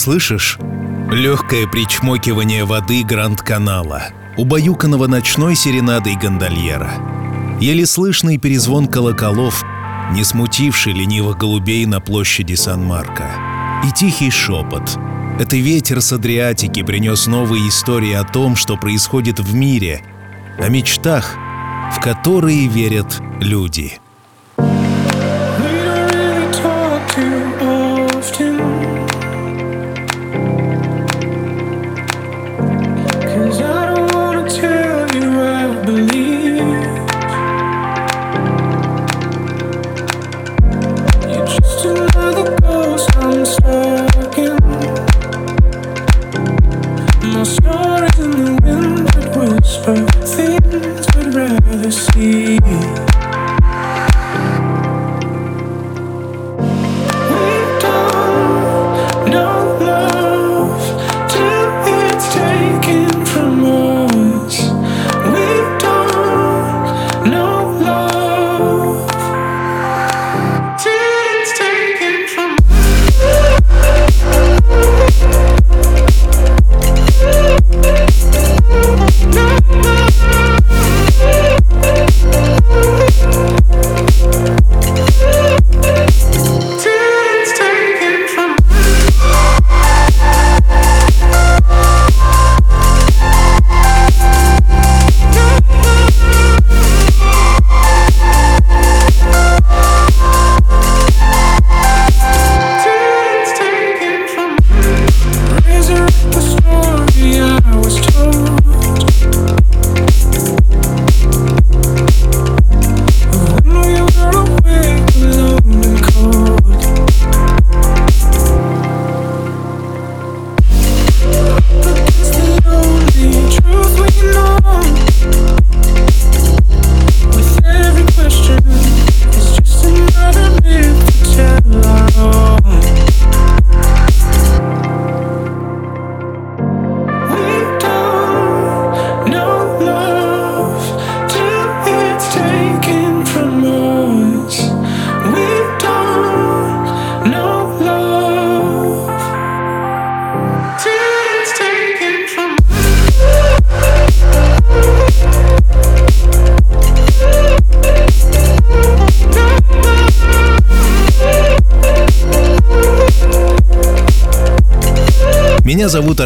Слышишь? Легкое причмокивание воды Гранд-канала, убаюканного ночной серенадой гондольера. Еле слышный перезвон колоколов, не смутивший ленивых голубей на площади Сан-Марко. И тихий шепот. Это ветер с Адриатики принес новые истории о том, что происходит в мире, о мечтах, в которые верят люди.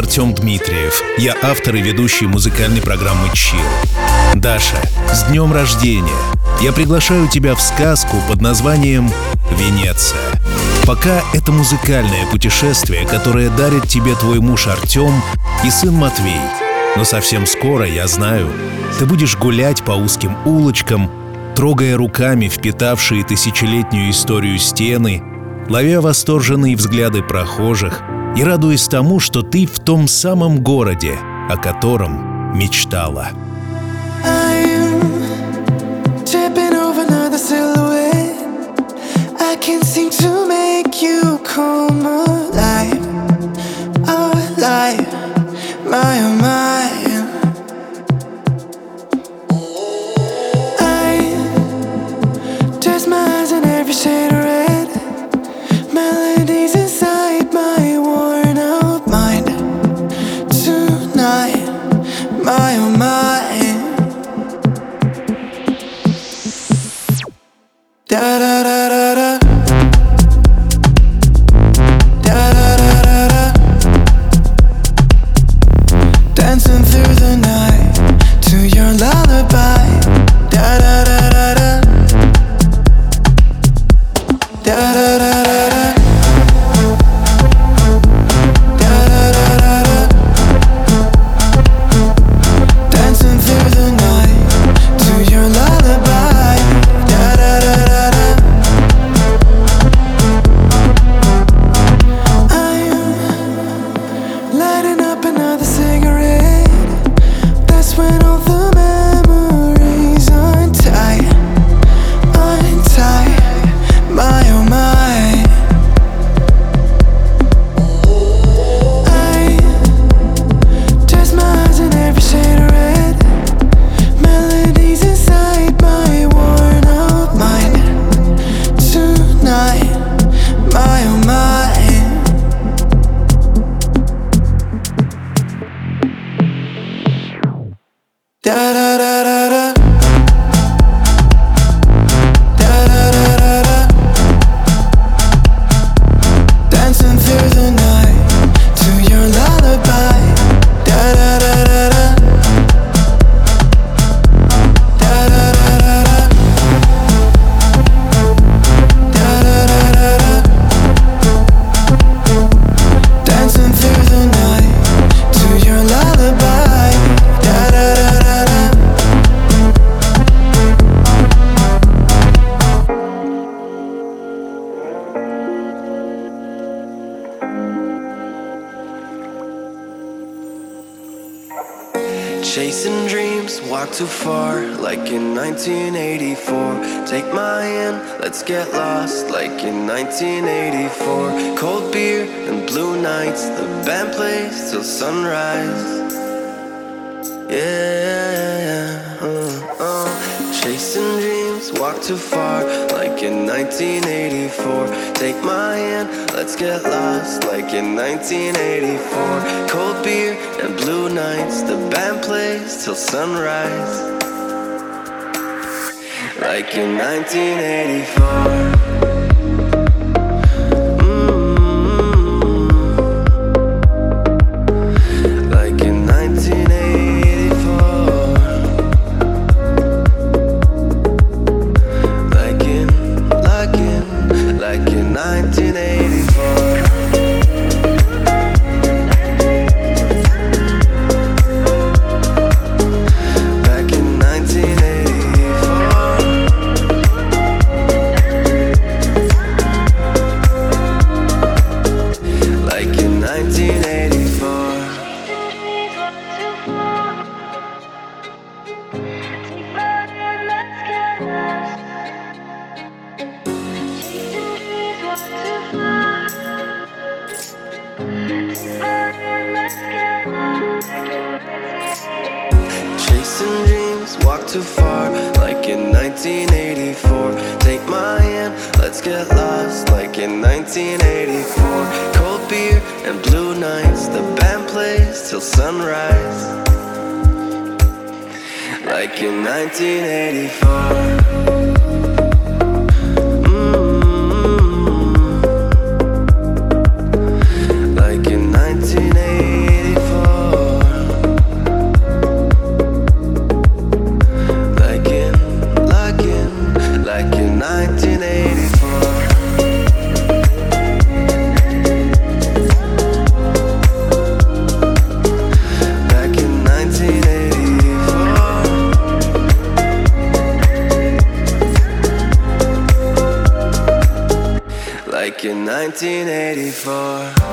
Артем Дмитриев. Я автор и ведущий музыкальной программы «Чил». Даша, с днем рождения! Я приглашаю тебя в сказку под названием «Венеция». Пока это музыкальное путешествие, которое дарит тебе твой муж Артем и сын Матвей. Но совсем скоро, я знаю, ты будешь гулять по узким улочкам, трогая руками впитавшие тысячелетнюю историю стены, ловя восторженные взгляды прохожих — и радуясь тому, что ты в том самом городе, о котором мечтала. Alive, my oh my. Too far, like in 1984. Take my hand, let's get lost, like in 1984. Cold beer and blue nights, the band plays till sunrise. Yeah, uh, uh. chasing dreams, walk too far, like in 1984. Take my hand, let's get lost, like in 1984. Cold beer and blue nights, the band plays till sunrise, like in 1984. like in 1984 1984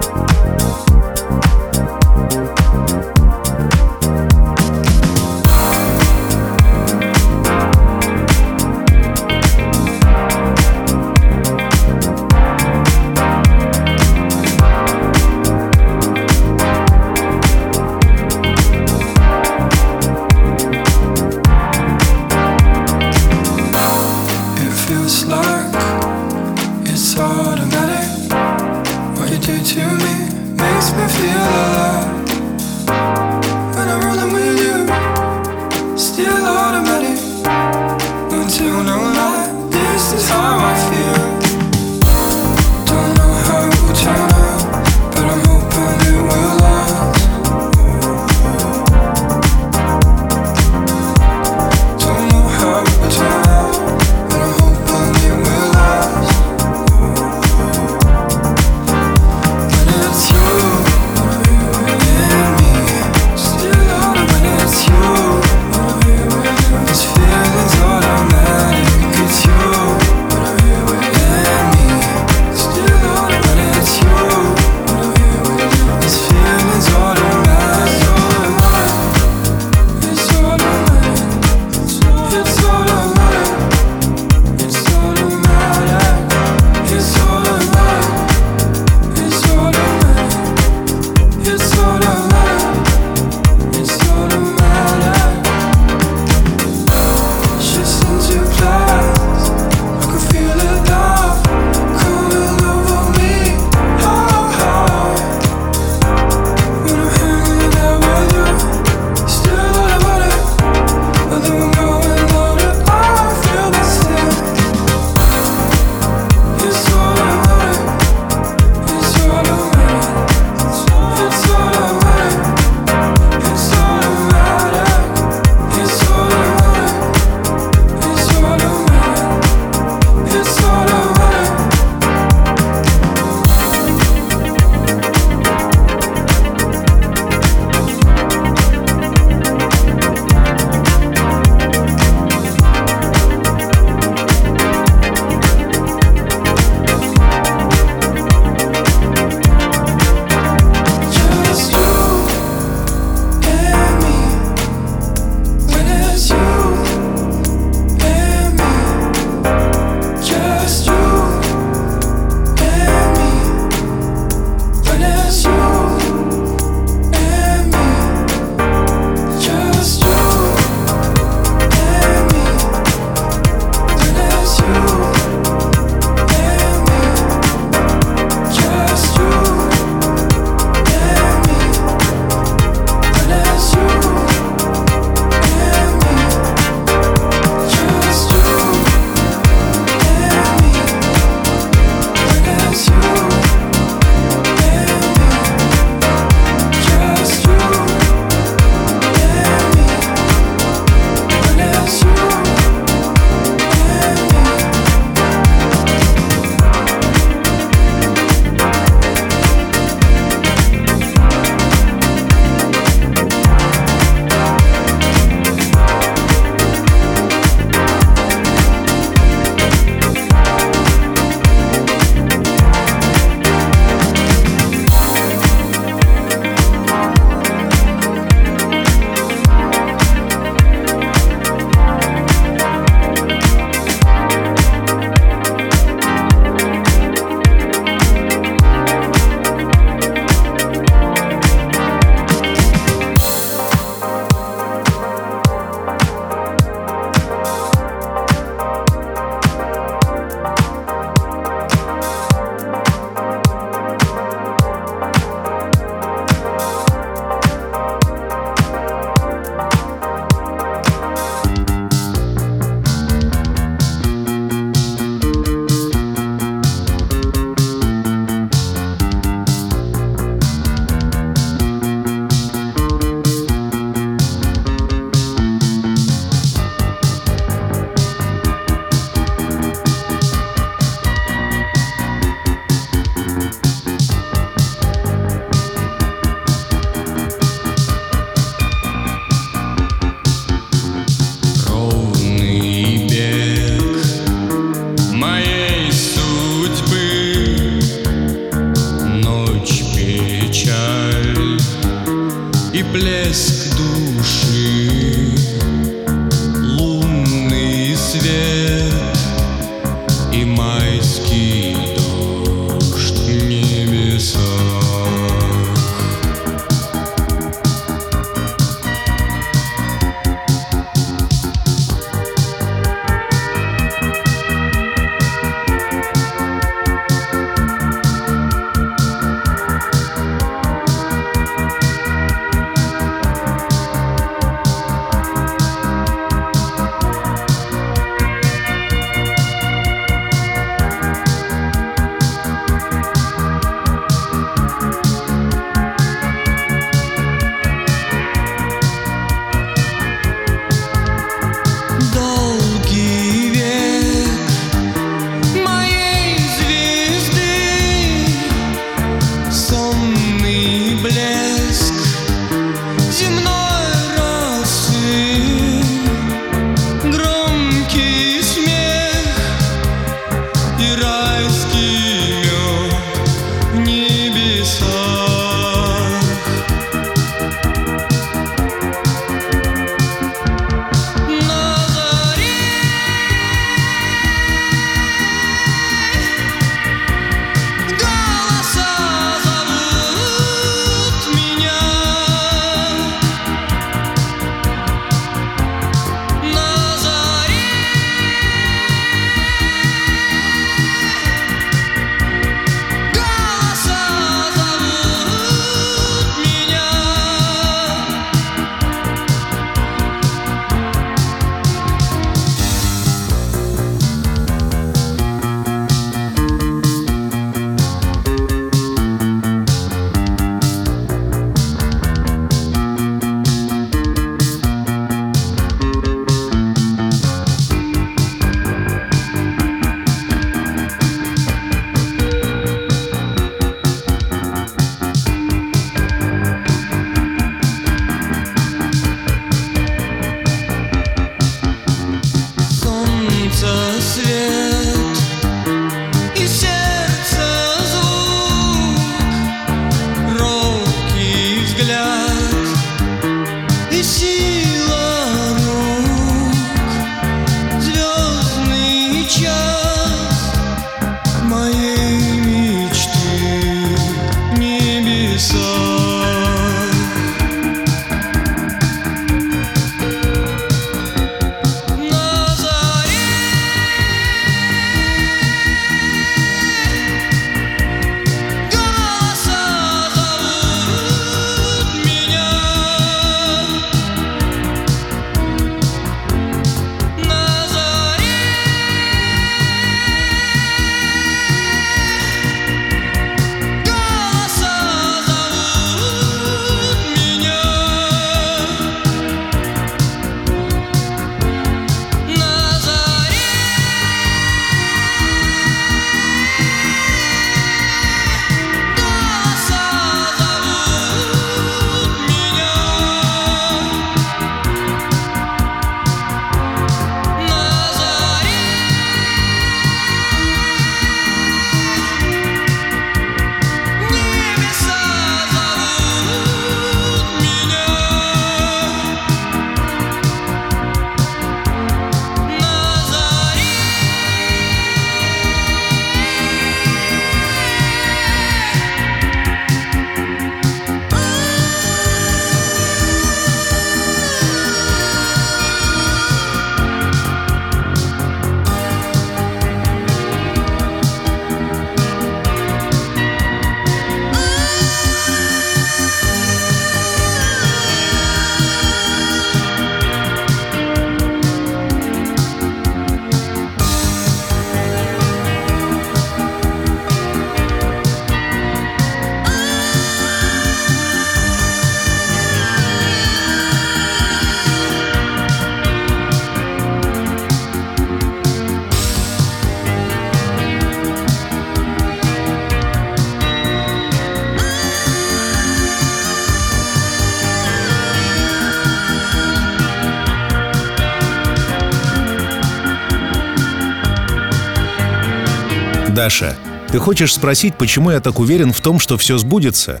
Даша, ты хочешь спросить, почему я так уверен в том, что все сбудется?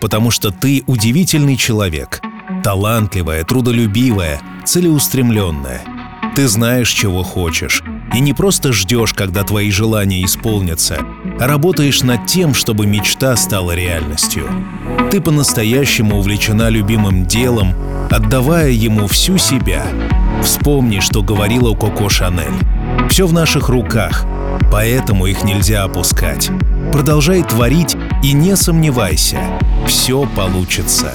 Потому что ты удивительный человек — талантливая, трудолюбивая, целеустремленная. Ты знаешь, чего хочешь, и не просто ждешь, когда твои желания исполнятся, а работаешь над тем, чтобы мечта стала реальностью. Ты по-настоящему увлечена любимым делом, отдавая ему всю себя. Вспомни, что говорила Коко Шанель. Все в наших руках, поэтому их нельзя опускать. Продолжай творить и не сомневайся, все получится.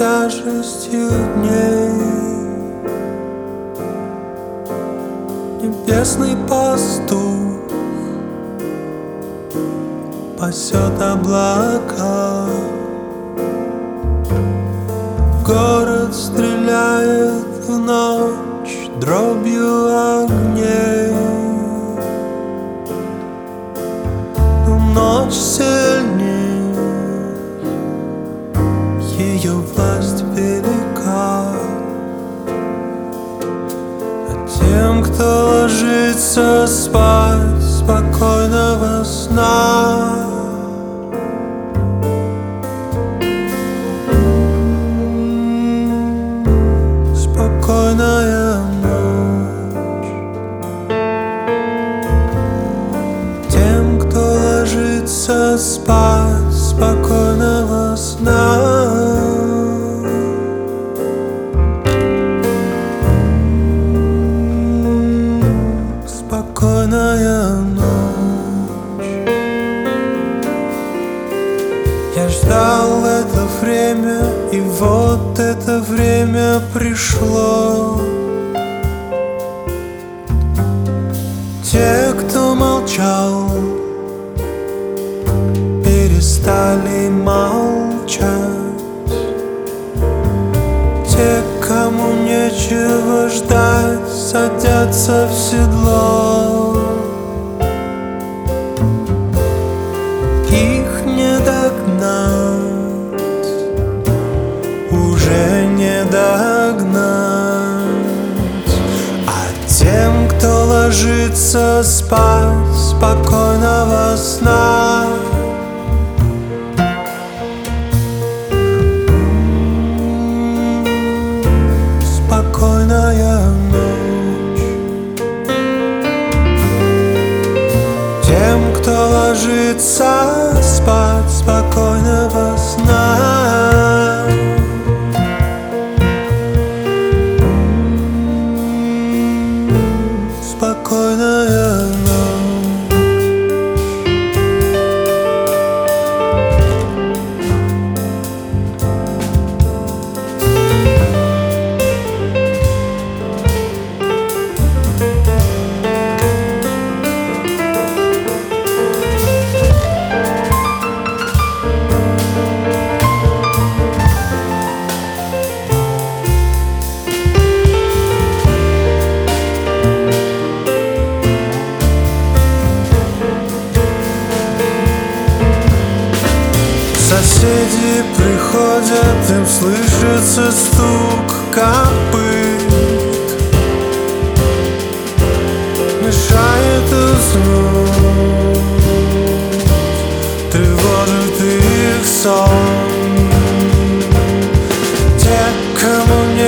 тяжестью дней. Небесный пастух пасет облака. Город стреляет в ночь дробь Те, кто молчал, перестали молчать. Те, кому нечего ждать, садятся в седло. хочется спать спокойного сна Спокойная ночь. Тем, кто ложится спать спокойного сна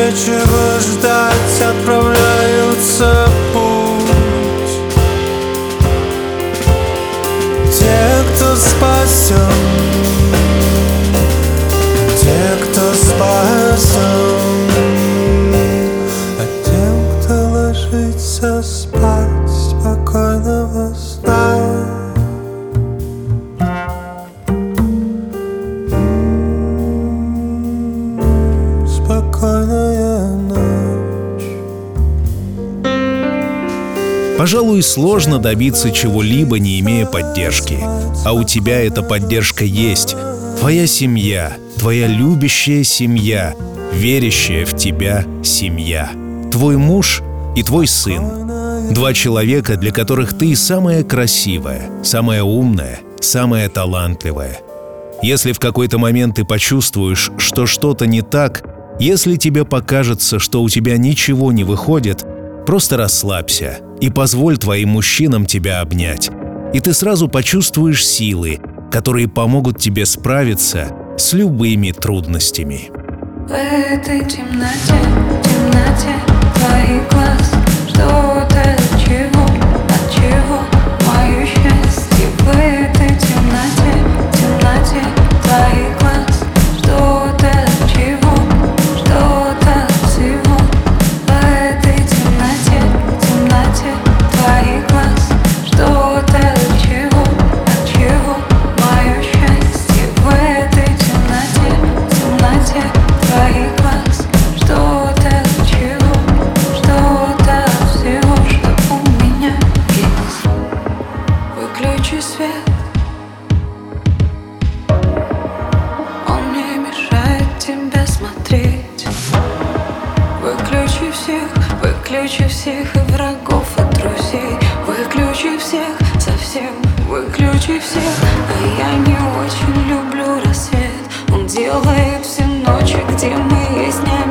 нечего ждать, отправляются в путь. Те, кто спасет. зачастую сложно добиться чего-либо, не имея поддержки. А у тебя эта поддержка есть. Твоя семья, твоя любящая семья, верящая в тебя семья. Твой муж и твой сын. Два человека, для которых ты самая красивая, самая умная, самая талантливая. Если в какой-то момент ты почувствуешь, что что-то не так, если тебе покажется, что у тебя ничего не выходит, просто расслабься – и позволь твоим мужчинам тебя обнять. И ты сразу почувствуешь силы, которые помогут тебе справиться с любыми трудностями. В этой темноте, темноте твоих глаз, что Выключи всех и врагов, и друзей. Выключи всех, совсем выключи всех. А я не очень люблю рассвет. Он делает все ночи, где мы есть. дня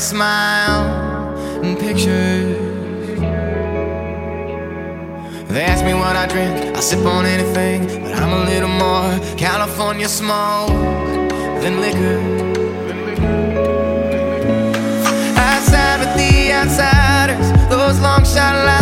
smile in pictures. They ask me what I drink, I sip on anything, but I'm a little more California smoke than liquor. Outside with the outsiders, those long shot last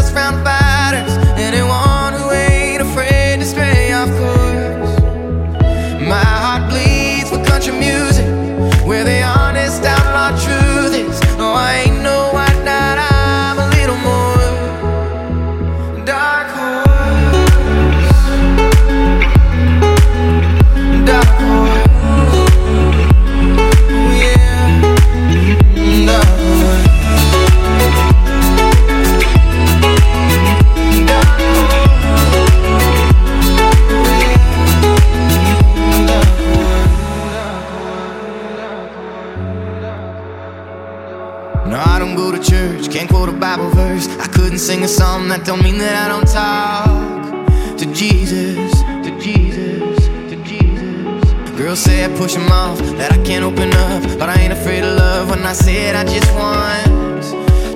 I sing a song, that don't mean that I don't talk to Jesus, to Jesus, to Jesus. Girls say I push them off, that I can't open up. But I ain't afraid of love when I say it, I just want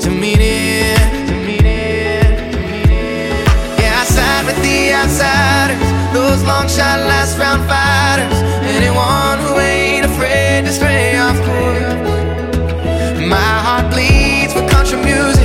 to meet it, to meet it, to meet it. Yeah, I side with the outsiders, those long shot last round fighters. Anyone who ain't afraid to stray off course. My heart bleeds for country music,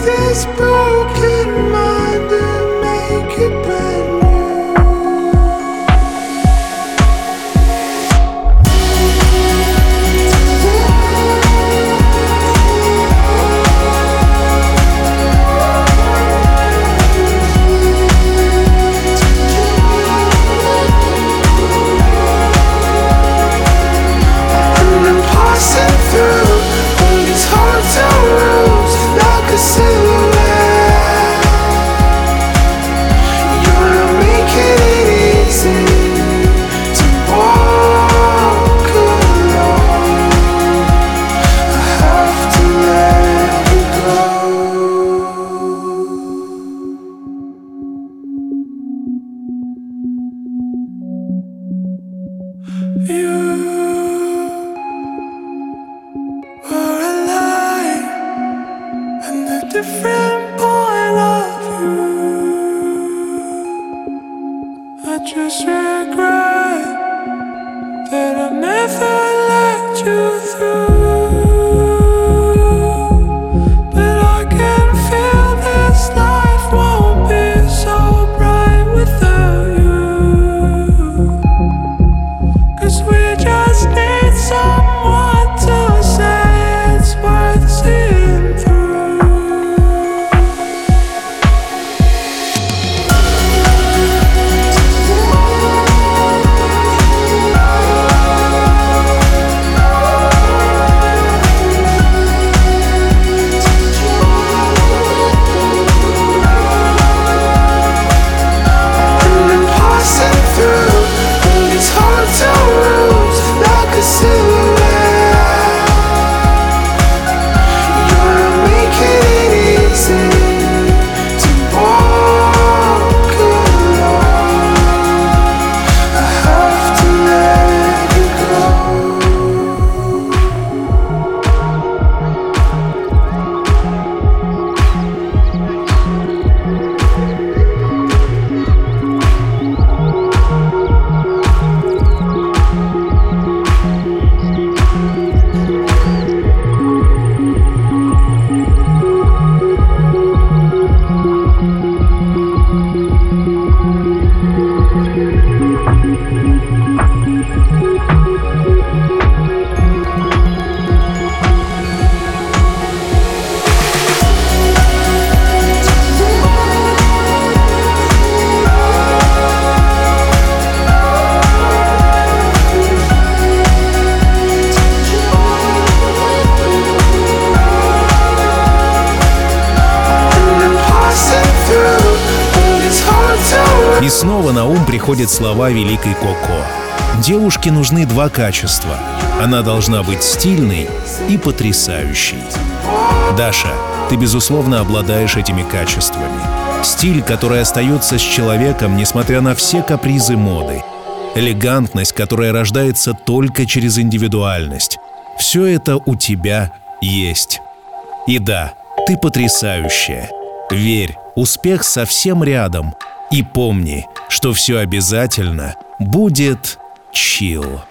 this broken слова великой Коко. Девушке нужны два качества. Она должна быть стильной и потрясающей. Даша, ты, безусловно, обладаешь этими качествами. Стиль, который остается с человеком, несмотря на все капризы моды. Элегантность, которая рождается только через индивидуальность. Все это у тебя есть. И да, ты потрясающая. Верь, успех совсем рядом. И помни, что все обязательно будет чил.